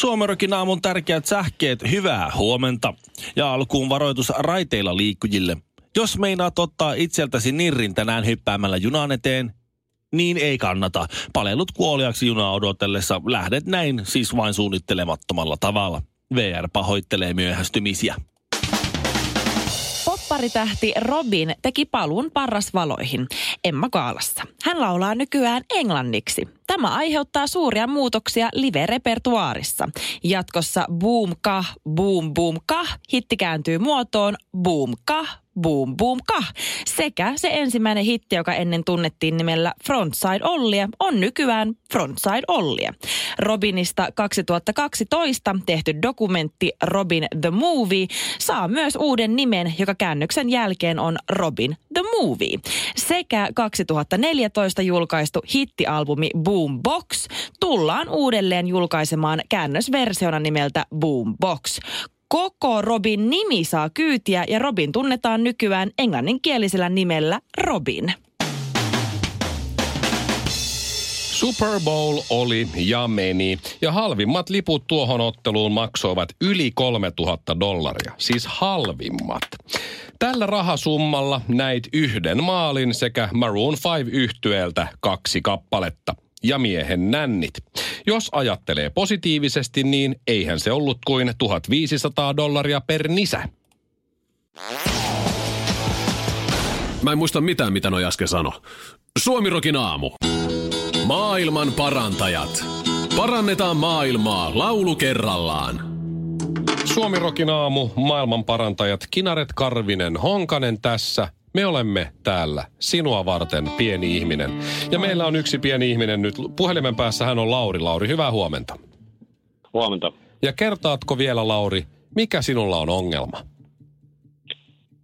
Suomerokin aamun tärkeät sähkeet, hyvää huomenta. Ja alkuun varoitus raiteilla liikkujille. Jos meinaat ottaa itseltäsi nirrin tänään hyppäämällä junan eteen, niin ei kannata. Palelut kuoliaksi junaa odotellessa lähdet näin siis vain suunnittelemattomalla tavalla. VR pahoittelee myöhästymisiä. Popparitähti Robin teki paluun parrasvaloihin Emma Kaalassa. Hän laulaa nykyään englanniksi. Tämä aiheuttaa suuria muutoksia live-repertuaarissa. Jatkossa Boom Kah, Boom Boom Kah hitti kääntyy muotoon Boom Kah, Boom Boom Kah. Sekä se ensimmäinen hitti, joka ennen tunnettiin nimellä Frontside Ollia, on nykyään Frontside Ollia. Robinista 2012 tehty dokumentti Robin the Movie saa myös uuden nimen, joka käännöksen jälkeen on Robin the Movie. Sekä 2014 julkaistu hittialbumi Boom Box tullaan uudelleen julkaisemaan käännösversiona nimeltä Boom Box. Koko Robin nimi saa kyytiä ja Robin tunnetaan nykyään englanninkielisellä nimellä Robin. Super Bowl oli ja meni, ja halvimmat liput tuohon otteluun maksoivat yli 3000 dollaria, siis halvimmat. Tällä rahasummalla näit yhden maalin sekä Maroon 5 yhtyeeltä kaksi kappaletta ja miehen nännit. Jos ajattelee positiivisesti, niin eihän se ollut kuin 1500 dollaria per nisä. Mä en muista mitään, mitä noi äsken sano. Suomirokin aamu. Maailman parantajat. Parannetaan maailmaa laulu kerrallaan. Suomirokin aamu, maailman parantajat Kinaret Karvinen, Honkanen tässä. Me olemme täällä sinua varten, pieni ihminen. Ja meillä on yksi pieni ihminen nyt. Puhelimen päässä hän on Lauri. Lauri, hyvää huomenta. Huomenta. Ja kertaatko vielä, Lauri, mikä sinulla on ongelma?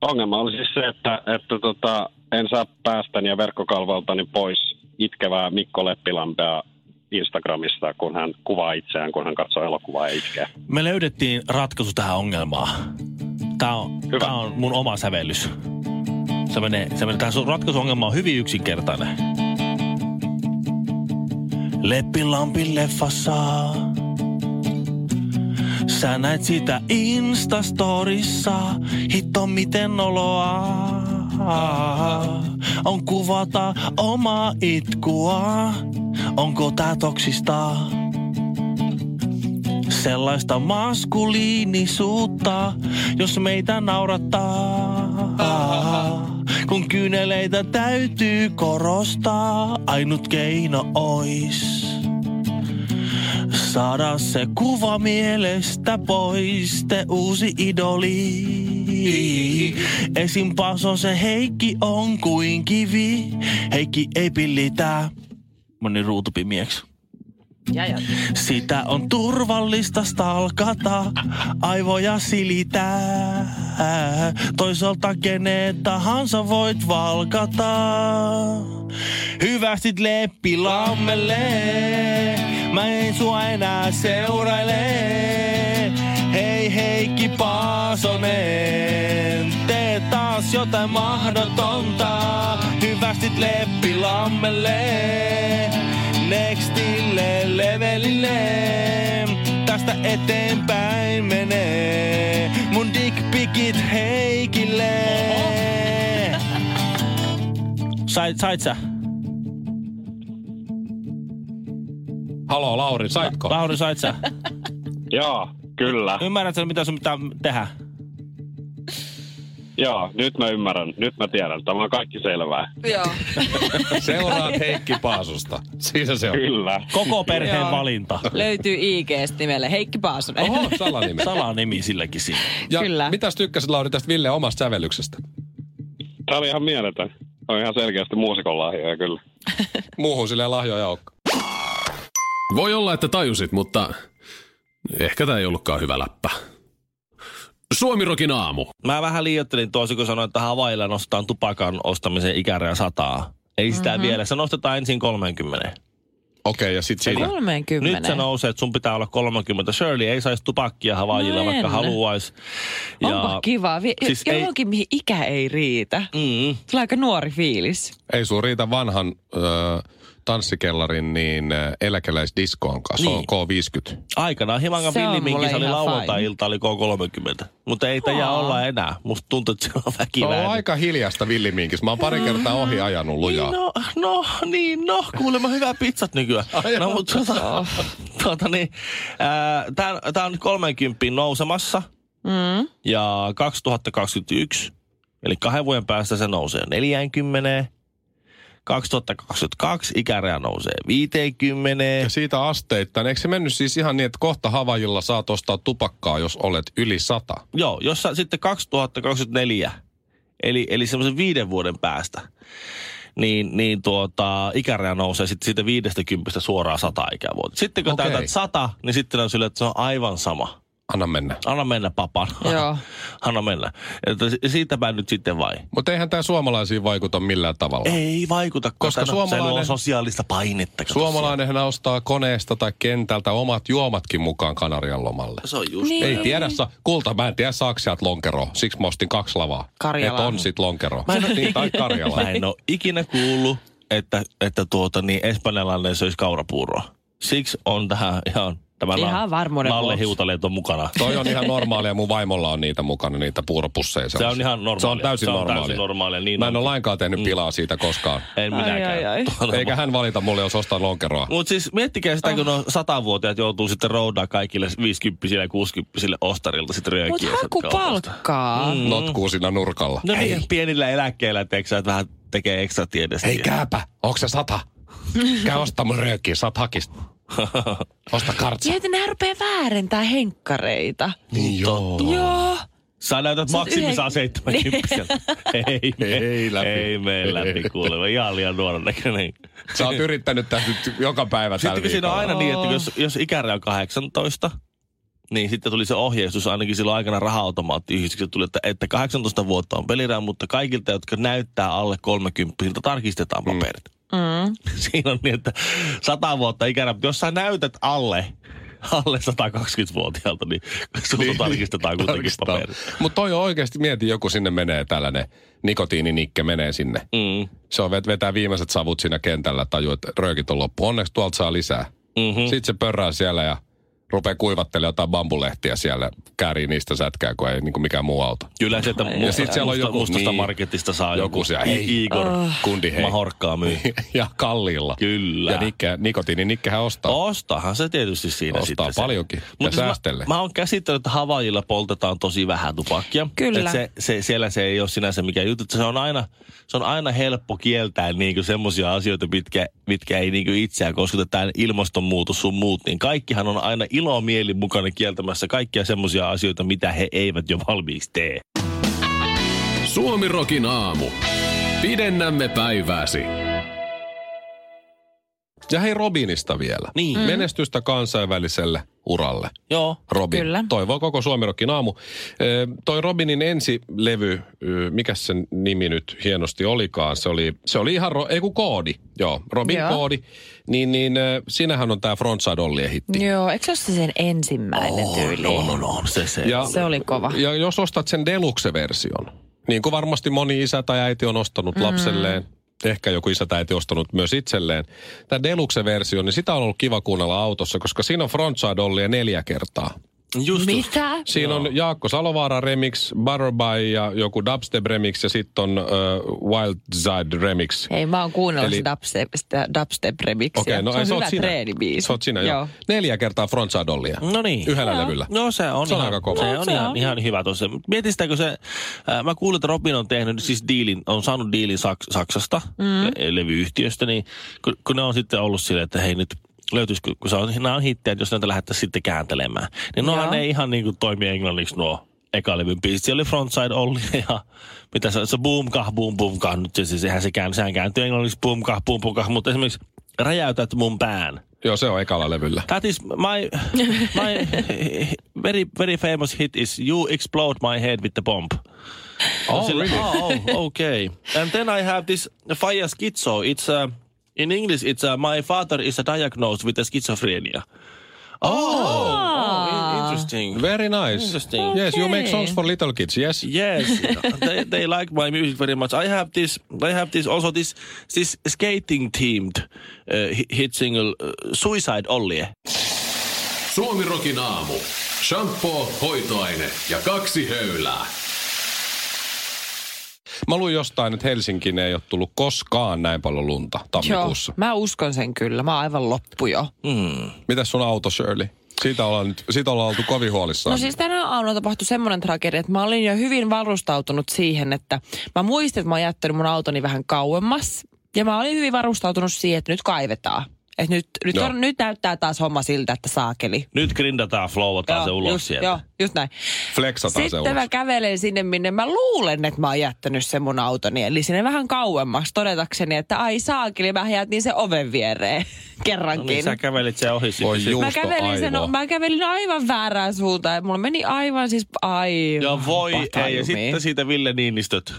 Ongelma oli siis se, että, että tota, en saa päästäni ja verkkokalvoltani pois itkevää Mikko Leppilampea Instagramista, kun hän kuvaa itseään, kun hän katsoo elokuvaa ja itkee. Me löydettiin ratkaisu tähän ongelmaan. Tämä on, Hyvä. tää on mun oma sävellys. Se menee, se menee, tämä sun ratkaisuongelma on hyvin yksinkertainen. Leppilampin leffassa. Sä näet sitä Instastorissa. Hitto miten oloa. On kuvata omaa itkua. Onko tää toksista? Sellaista maskuliinisuutta, jos meitä naurattaa. Kun kyyneleitä täytyy korostaa, ainut keino ois. Saada se kuva mielestä pois, te uusi idoli. Esim. Paso se Heikki on kuin kivi, Heikki ei pillitä. Moni ruutupimieksi. Sitä on turvallista stalkata, aivoja silitää. Toisaalta kenet tahansa voit valkata. Hyvästit leppilammelle, mä en sua enää seuraile. Hei Heikki Paasonen, teet taas jotain mahdotonta. Hyvästit leppilammelle, nextille levelille. Tästä eteenpäin menee dickpikit Heikille. Sait, sait sä? Halo, Lauri, saitko? Lauri, sait sä? Joo, kyllä. Ymmärrätkö, mitä sun pitää tehdä? Joo, nyt mä ymmärrän. Nyt mä tiedän. Tämä on kaikki selvää. Joo. Seuraat Heikki Paasusta. Siinä se on. Kyllä. Koko perheen Joo. valinta. Löytyy IGstä nimelle Heikki Paasonen. Oho, salanimi. Salanimi silläkin siinä. Ja Kyllä. mitäs tykkäsit, Lauri, tästä Ville omasta sävellyksestä? Tämä oli ihan mieletön. On ihan selkeästi muusikon lahjoja, kyllä. Muuhun silleen lahjoja ole. Voi olla, että tajusit, mutta ehkä tämä ei ollutkaan hyvä läppä. Suomirokin aamu. Mä vähän liioittelin tuossa, kun sanoin, että Havailla nostetaan tupakan ostamisen ikäraja sataa. Ei sitä mm-hmm. vielä, se nostetaan ensin 30. Okei, okay, ja sitten siinä... 30. Nyt se nousee, että sun pitää olla 30. Shirley ei saisi tupakkia Havaijilla, No vaikka haluaisi. Onpa kiva. Vi- siis siis ei- johonkin, mihin ikä ei riitä. Mm, Tulee aika nuori fiilis. Ei sun riitä vanhan ö, tanssikellarin niin eläkeläisdiskoon kanssa. Se on K50. aikanaan Se on Villiminkin se oli lauantai-ilta, oli K30. Mutta ei tämä olla enää. Musta tuntuu, että se on Se väki on aika hiljasta villiminkis. Mä oon pari kertaa ohi ajanut lujaa. No, no, niin, no, kuulemma hyvää pizzat nykyään. no, mutta tuota, tuota niin, ää, tää, tää on 30 nousemassa Mm. ja 2021, eli kahden vuoden päästä se nousee 40. 2022 ikäraja nousee 50. Ja siitä asteittain. Eikö se mennyt siis ihan niin, että kohta Havajilla saat ostaa tupakkaa, jos olet yli sata? Joo, jossa sitten 2024, eli, eli semmoisen viiden vuoden päästä, niin, niin tuota, ikäraja nousee sitten siitä 50 suoraan 100 ikävuotta. Sitten kun Okei. täytät 100, niin sitten on sille, että se on aivan sama. Anna mennä. Anna mennä papan. Joo. Anna mennä. Että si- siitäpä nyt sitten vai? Mutta eihän tämä suomalaisiin vaikuta millään tavalla. Ei vaikuta, Koska koska suomalainen... se luo sosiaalista painetta. Suomalainenhan ostaa koneesta tai kentältä omat juomatkin mukaan Kanarian lomalle. Se on just Niin. Ei tiedä, sa- kulta, mä en tiedä saako sieltä lonkeroa. Siksi mä ostin kaksi lavaa. Karjala. Et on sit lonkero. Mä en, niin, tai Karjala. Mä en ole ikinä kuullut, että, että tuota, niin espanjalainen söisi kaurapuuroa. Siksi on tähän ihan tämä Ihan varmuuden Nalle vuoksi. Hiutaleet on mukana. Toi on ihan normaalia. Mun vaimolla on niitä mukana, niitä puuropusseja. Se on ihan normaalia. Se on täysin Se on normaalia. täysin normaalia, niin Mä en ole lainkaan tehnyt Mm. pilaa siitä koskaan. En Ai, minäkään. ai, ai. Eikä hän valita mulle, jos ostaa lonkeroa. Mutta siis miettikää sitä, kun on satavuotiaat joutuu sitten roudaa kaikille 50 ja 60 ostarilta sitten röökiä. Mutta haku palkkaa. Mm. Notkuu siinä nurkalla. No niin, pienillä eläkkeillä, teeksä, että vähän tekee ekstra tiedestä. Hei kääpä, onko se sata? Käy ostaa mun röökiä, saat hakista. Osta kartsa. Mietin, nämä rupeaa väärentää henkkareita. Niin joo. Joo. Sä näytät maksimissaan yhden- 70 ei, Ei läpi. Ei mene läpi kuulemma. Ihan liian nuoren näköinen. Sä oot yrittänyt tästä nyt joka päivä tällä Sitten siinä on aina niin, että jos, jos ikäraja on 18, niin sitten tuli se ohjeistus ainakin silloin aikana raha-automaattiyhdistyksessä tuli, että, että 18 vuotta on peliraja, mutta kaikilta, jotka näyttää alle 30, tarkistetaan paperit. Mm. Siinä on niin, että 100 vuotta ikäraja, mutta jos sä näytät alle, alle 120-vuotiaalta, niin sulta Niin, tarkistetaan kuitenkin paperit. Mutta toi on oikeasti, mieti, joku sinne menee tällainen nikotiininikke menee sinne. Mm. Se on vet- vetää viimeiset savut siinä kentällä, tajuu, että röökit on loppu. Onneksi tuolta saa lisää. Mm-hmm. Sitten se pörrää siellä ja rupeaa kuivattelemaan jotain bambulehtiä siellä, käärii niistä sätkää, kun ei niin kuin mikään muu auto. Kyllä sieltä Ja musta, sit siellä on musta, joku- mustasta niin. marketista saa Joku joku, siellä, hei. Igor Kundi hei. Mahorkkaa myy. ja kalliilla. Kyllä. Ja nikke, nikotiininikkehän ostaa. Ostahan se tietysti siinä Ostaa sitten. se. paljonkin ja Mutta siis säästelee. Mä, mä oon käsittänyt, että Havaijilla poltetaan tosi vähän tupakkia. Kyllä. Et se, se, siellä se ei ole sinänsä mikään juttu. että Se on aina, se on aina helppo kieltää niinku semmoisia asioita, mitkä, mitkä ei niinku itseään kosketa. Tämä ilmastonmuutos sun muut, niin kaikkihan on aina ilomielin mukana kieltämässä kaikkia semmoisia asioita, mitä he eivät jo valmiiksi tee. Suomirokin aamu. Pidennämme päivääsi. Ja hei Robinista vielä. Niin. Mm. Menestystä kansainväliselle uralle. Joo. Robin. Kyllä. Toivoo koko Suomirokin aamu. Ö, toi Robinin ensilevy, ö, mikä sen nimi nyt hienosti olikaan, se oli, se oli ihan, ro, ei kun koodi, joo, Robin Joo. koodi. Niin, niin ö, siinähän on tämä Frontside Ollien hitti. Joo, eikö se ole sen ensimmäinen tyyli? On, on, on. Se, se. Ja, Se oli kova. Ja jos ostat sen deluxe-version, niin kuin varmasti moni isä tai äiti on ostanut mm. lapselleen, ehkä joku isä tai äiti ostanut myös itselleen, tämä deluxe-versio, niin sitä on ollut kiva kuunnella autossa, koska siinä on frontside Ollia neljä kertaa. Just, Mitä? Siinä on Jaakko Salovaara remix, Butterby ja joku dubstep remix ja sitten on uh, Wild Side remix. Hei, mä oon kuunnellut Eli- dubstep, sitä dubstep remixia. Okei, no se on ei, oot hyvä sinä. treenibiisi. Sä oot sinä, joo. joo. Neljä kertaa frontside Ollia. No niin. Yhdellä Joo. levyllä. No se on, Se on ihan, aika kova. Se No, on, se ihan, on. ihan hyvä tuossa. Mietistäkö se, äh, mä kuulin, että Robin on tehnyt siis diilin, on saanut diilin Saks, Saksasta, mm. le- levyyhtiöstä, niin kun, kun ne on sitten ollut silleen, että hei nyt löytyisikö, kun se on, nämä on hittejä, että jos näitä lähdettäisiin sitten kääntelemään. Niin nohan Joo. ne ihan niin kuin toimii englanniksi nuo eka levyn biisit. Siellä oli Frontside Olli ja mitä se, se boom kah, boom boom kah, nyt se, sehän se kääntyy, sehän kääntyy englanniksi boom kah, boom boom kah, mutta esimerkiksi räjäytät mun pään, Joo, se on ekalla levyllä. That is my, my very, very famous hit is You Explode My Head with the Bomb. Oh, Sillä- really? Oh, oh, okay. And then I have this Fire Schizo. It's uh, in English, it's uh, my father is diagnosed with schizophrenia. Oh, oh, in- interesting. Very nice. Interesting. Yes, you make Okay. songs for little kids, yes? Yes, they, they like my music very much. I have this. I have this also this this skating themed uh, hi- hit single uh, "Suicide Ollie." Suomirokin aamu. Shampoo, hoitoaine ja kaksi höylää. Mä luin jostain, että Helsinkiin ei ole tullut koskaan näin paljon lunta Joo, tammikuussa. mä uskon sen kyllä. Mä oon aivan loppu jo. Mitäs sun auto, Shirley? Siitä ollaan, nyt, siitä ollaan oltu kovin huolissaan. No siis tänä aamuna tapahtui semmoinen tragedia, että mä olin jo hyvin varustautunut siihen, että mä muistin, että mä oon jättänyt mun autoni vähän kauemmas. Ja mä olin hyvin varustautunut siihen, että nyt kaivetaan. Että nyt, nyt, Joo. on, nyt näyttää taas homma siltä, että saakeli. Nyt grindataan, flowataan se ulos just, sieltä. Joo, just näin. Flexataan se Sitten ulos. mä kävelen sinne, minne mä luulen, että mä oon jättänyt sen mun autoni. Eli sinne vähän kauemmaksi todetakseni, että ai saakeli, mä jätin sen oven viereen No kerrankin. niin, sä kävelit sen ohi sitten. Voi. Mä kävelin, sen, mä kävelin aivan väärään suuntaan ja mulla meni aivan siis aivan Ja voi ei. Ja sitten siitä Ville Niinistöt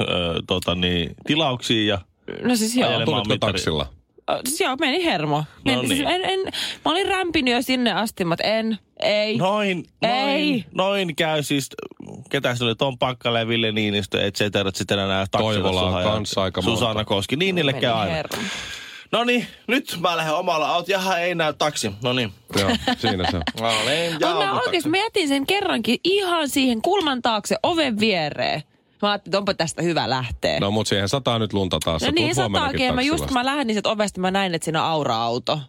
öö, tota niin, tilauksiin ja No siis joo. mittari. taksilla? Siis joo, meni hermo. No en, siis niin. en, en, mä olin rämpinyt jo sinne asti, mutta en, ei. Noin, noin, Ei. noin käy siis, ketä se oli, Tom Pakkale, Ville Niinistö, et cetera, sitten nämä Toivola on taksivat Suha ja kans aika monta. Susanna Koski, niin niille Meni käy aina. hermo. No niin, nyt mä lähden omalla autolla. Jaha, ei näy taksi. No niin. Joo, siinä se on. No niin, Mutta mä oikeesti, mä jätin sen kerrankin ihan siihen kulman taakse oven viereen. Mä ajattelin, että onpa tästä hyvä lähteä. No mut siihen sataa nyt lunta taas. no Sä niin, sataakin. Mä just mä lähdin sieltä ovesta, mä näin, että siinä on aura-auto.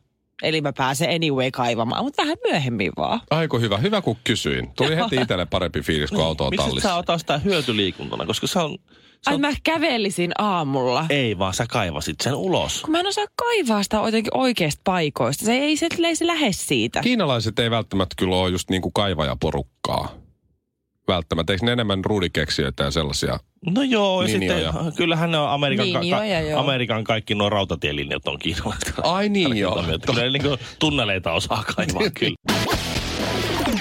Eli mä pääsen anyway kaivamaan, mutta vähän myöhemmin vaan. Aiku hyvä, hyvä kun kysyin. Tuli heti itselle parempi fiilis, kun auto on Miksi tallissa. sä ota sitä hyötyliikuntana? Koska se on... Ai on mä kävelisin aamulla. ei vaan, sä kaivasit sen ulos. Kun mä en osaa kaivaa sitä jotenkin oikeista paikoista. Se ei se, ei se lähde siitä. Kiinalaiset ei välttämättä kyllä ole just niinku kaivajaporukkaa. Välttämättä. Eikö ne enemmän ruudikeksijöitä ja sellaisia? No joo, ja sitten kyllähän ne on Amerikan, Linjoja, joo. Amerikan kaikki nuo rautatielinjat on kiinalaiset. Ai niin joo. Kyllä ne niinku tunneleita osaa kaivaa kyllä.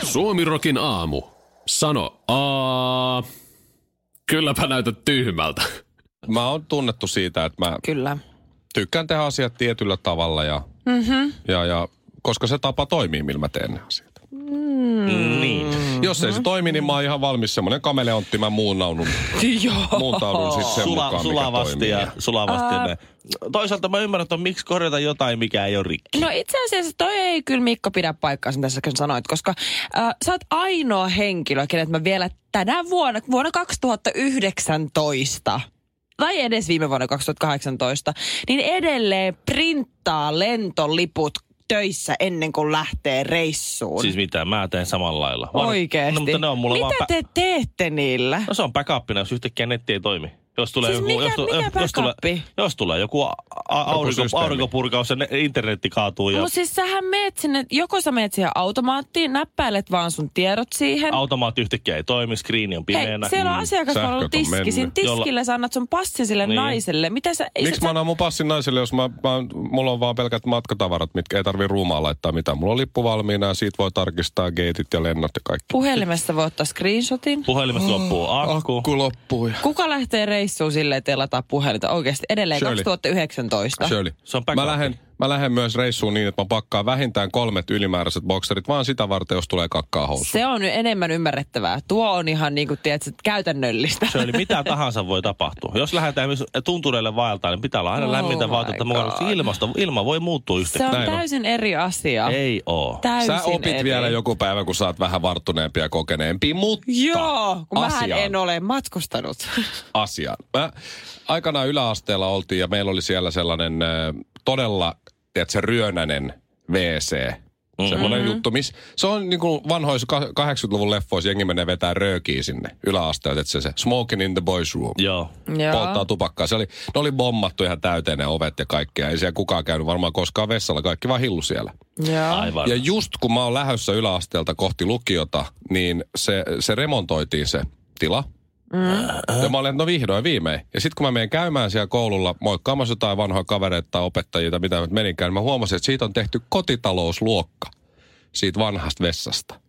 Suomirokin aamu. Sano aa. Kylläpä näytät tyhmältä. Mä oon tunnettu siitä, että mä Kyllä. tykkään tehdä asiat tietyllä tavalla ja, Mm-hmm. ja, ja koska se tapa toimii, millä mä teen ne asiat. Niin. Jos ei se toimi, niin mä oon ihan valmis semmoinen kameleontti, mä muunnaudun, Joo. muuntaudun sitten sen Sula, mukaan, sulavasti mikä toimii. ja sulavasti. Ää. ne. Toisaalta mä ymmärrän, että miksi korjata jotain, mikä ei ole rikki. No itse asiassa toi ei kyllä Mikko pidä paikkaansa tässä, kun sanoit, koska äh, sä oot ainoa henkilö, kenet mä vielä tänä vuonna, vuonna 2019, tai edes viime vuonna 2018, niin edelleen printtaa lentoliput töissä ennen kuin lähtee reissuun. Siis mitä, mä teen samalla lailla. Oikeesti. No, mutta ne on mulla Mitä vaan... Pä- te teette niillä? no se on backupina, jos yhtäkkiä netti ei toimi. Jos tulee, Siis joku, mikä- jos, mikä jos, tulee, jos tulee joku a- aurinko, aurinkopurkaus ja ne, internetti kaatuu ja Mutta siis sähän meet sinne, joko sä meet siihen automaattiin, näppäilet vaan sun tiedot siihen. automaatti yhtäkkiä ei toimi, screeni on Hei, pimeänä. siellä on Mm. on tiski. Siinä tiskille sä annat sun passin sille Niin. naiselle. Mitä sä... Miksi sä- mä annan mun passin naiselle, jos mä, mä, mulla on vaan pelkät matkatavarat, mitkä ei tarvi ruumaan laittaa mitään. Mulla on lippu valmiina ja siitä voi tarkistaa geitit ja lennot ja kaikki. Puhelimesta voi ottaa screenshotin. Puhelimesta loppuu akku. Akku loppuu. Kuka lähtee reissuun silleen, että ei lataa puhelinta? Oikeasti edelleen Shirley. 2019. Shirley, Se on mä lähden, mä lähden myös reissuun niin, että mä pakkaan vähintään kolmet ylimääräiset bokserit, vaan sitä varten, jos tulee kakkaa housuun. Se on nyt enemmän ymmärrettävää. Tuo on ihan niin kuin, tiedätkö, käytännöllistä. Se oli mitä tahansa voi tapahtua. Jos lähdetään myös tuntureille vaeltaa, niin pitää olla aina Oh lämmintä vaatetta mukana. God. Ilmasto, ilma voi muuttua Se yhtäkkiä. on Näin on. täysin eri asia. Ei oo. Täysin Sä opit eri. vielä joku päivä, kun sä oot vähän varttuneempi ja kokeneempi, mutta Joo, kun mähän asiaan. en ole matkustanut. asiaan. Mä aikanaan yläasteella oltiin ja meillä oli siellä sellainen äh, todella, tiedätkö, ryönäinen WC. Semmoinen juttu, missä se on niin kuin vanhoissa ka- 80-luvun leffoissa jengi menee vetää röökiä sinne yläasteelta, että se, se smoking in the boys room. Joo. Joo. Polttaa tupakkaa. Se oli, ne oli bommattu ihan täyteen ne ovet ja kaikkea. Ei siellä kukaan käynyt varmaan koskaan vessalla. Kaikki vaan hillu siellä. Joo. Aivan. Ja just kun mä oon lähdössä yläasteelta kohti lukiota, niin se, se remontoitiin se tila. Mm. Ja mä olin, että no vihdoin viimein. Ja sitten kun mä menen käymään siellä koululla moikkaamassa jotain vanhoja kavereita tai opettajia tai mitä mä meninkään, niin mä huomasin, että siitä on tehty kotitalousluokka siitä vanhasta vessasta.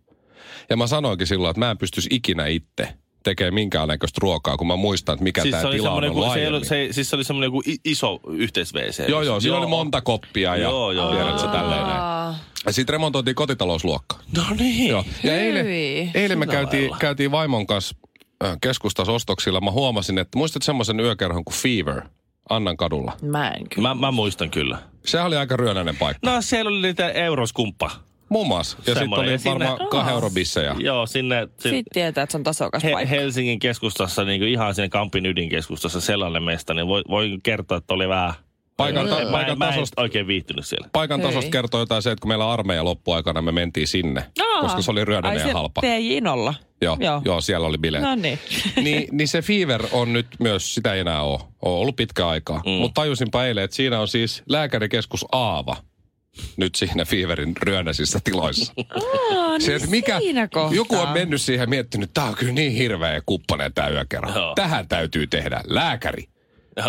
Ja mä sanoinkin silloin, että mä en pystyisi ikinä itse tekemään minkäänlaista ruokaa, kun mä muistan, että mikä Siis tämä tila on ollut se, ollut, se, siis se oli semmoinen joku iso yhteis WC. Joo, joo, siinä oli monta koppia ja Joo, joo, tiedätkö, tälleen näin. Ja sitten remontoitiin kotitalousluokka. No niin. Joo. Ja eilen, Hyi. eilen me käytiin, käytiin vaimon kanssa äh, keskustassa ostoksilla. Mä huomasin, että muistat semmoisen yökerhon kuin Fever Annan kadulla. Mä en kyllä. Mä, mä muistan kyllä. Se oli aika ryönäinen paikka. No siellä oli niitä euroskumppa. Muun muassa. Ja sitten oli Ja sinne- varmaan kahden euron bissejä. Joo, sinne... sinne Sitten tietää, että se on tasokas He, paikka. Helsingin keskustassa, niin kuin ihan siinä Kampin ydinkeskustassa sellainen mesta, niin voi, voi kertoa, että oli vähän... Paikan, ta- mä, paikan mä en tasosta oikein viihtynyt siellä. Paikan Hyi. tasosta kertoo jotain se, että kun meillä armeija loppuaikana, me mentiin sinne. Aa. Koska se oli ryönäinen Ai, ja se halpa. Joo, joo. Joo. joo, siellä oli bileet. No niin. niin, niin se Fever on nyt myös, sitä ei enää ole. On ollut pitkä aikaa. Mm. Mutta tajusinpa eilen, että siinä on siis lääkärikeskus Aava nyt siinä Feverin ryönäisissä tiloissa. Aa, Se, niin mikä, kohtaa. joku on mennyt siihen ja miettinyt, että tämä on kyllä niin hirveä ja kuppanen tämä yökerho. Joo. Tähän täytyy tehdä lääkäri.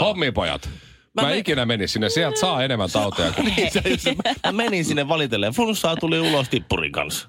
Hommi pojat. Mä, Mä me- ikinä menin sinne. Sieltä saa enemmän tauteja kuin Niin, mä menin sinne valitellen. Flunssaa tuli ulos tippurin kanssa.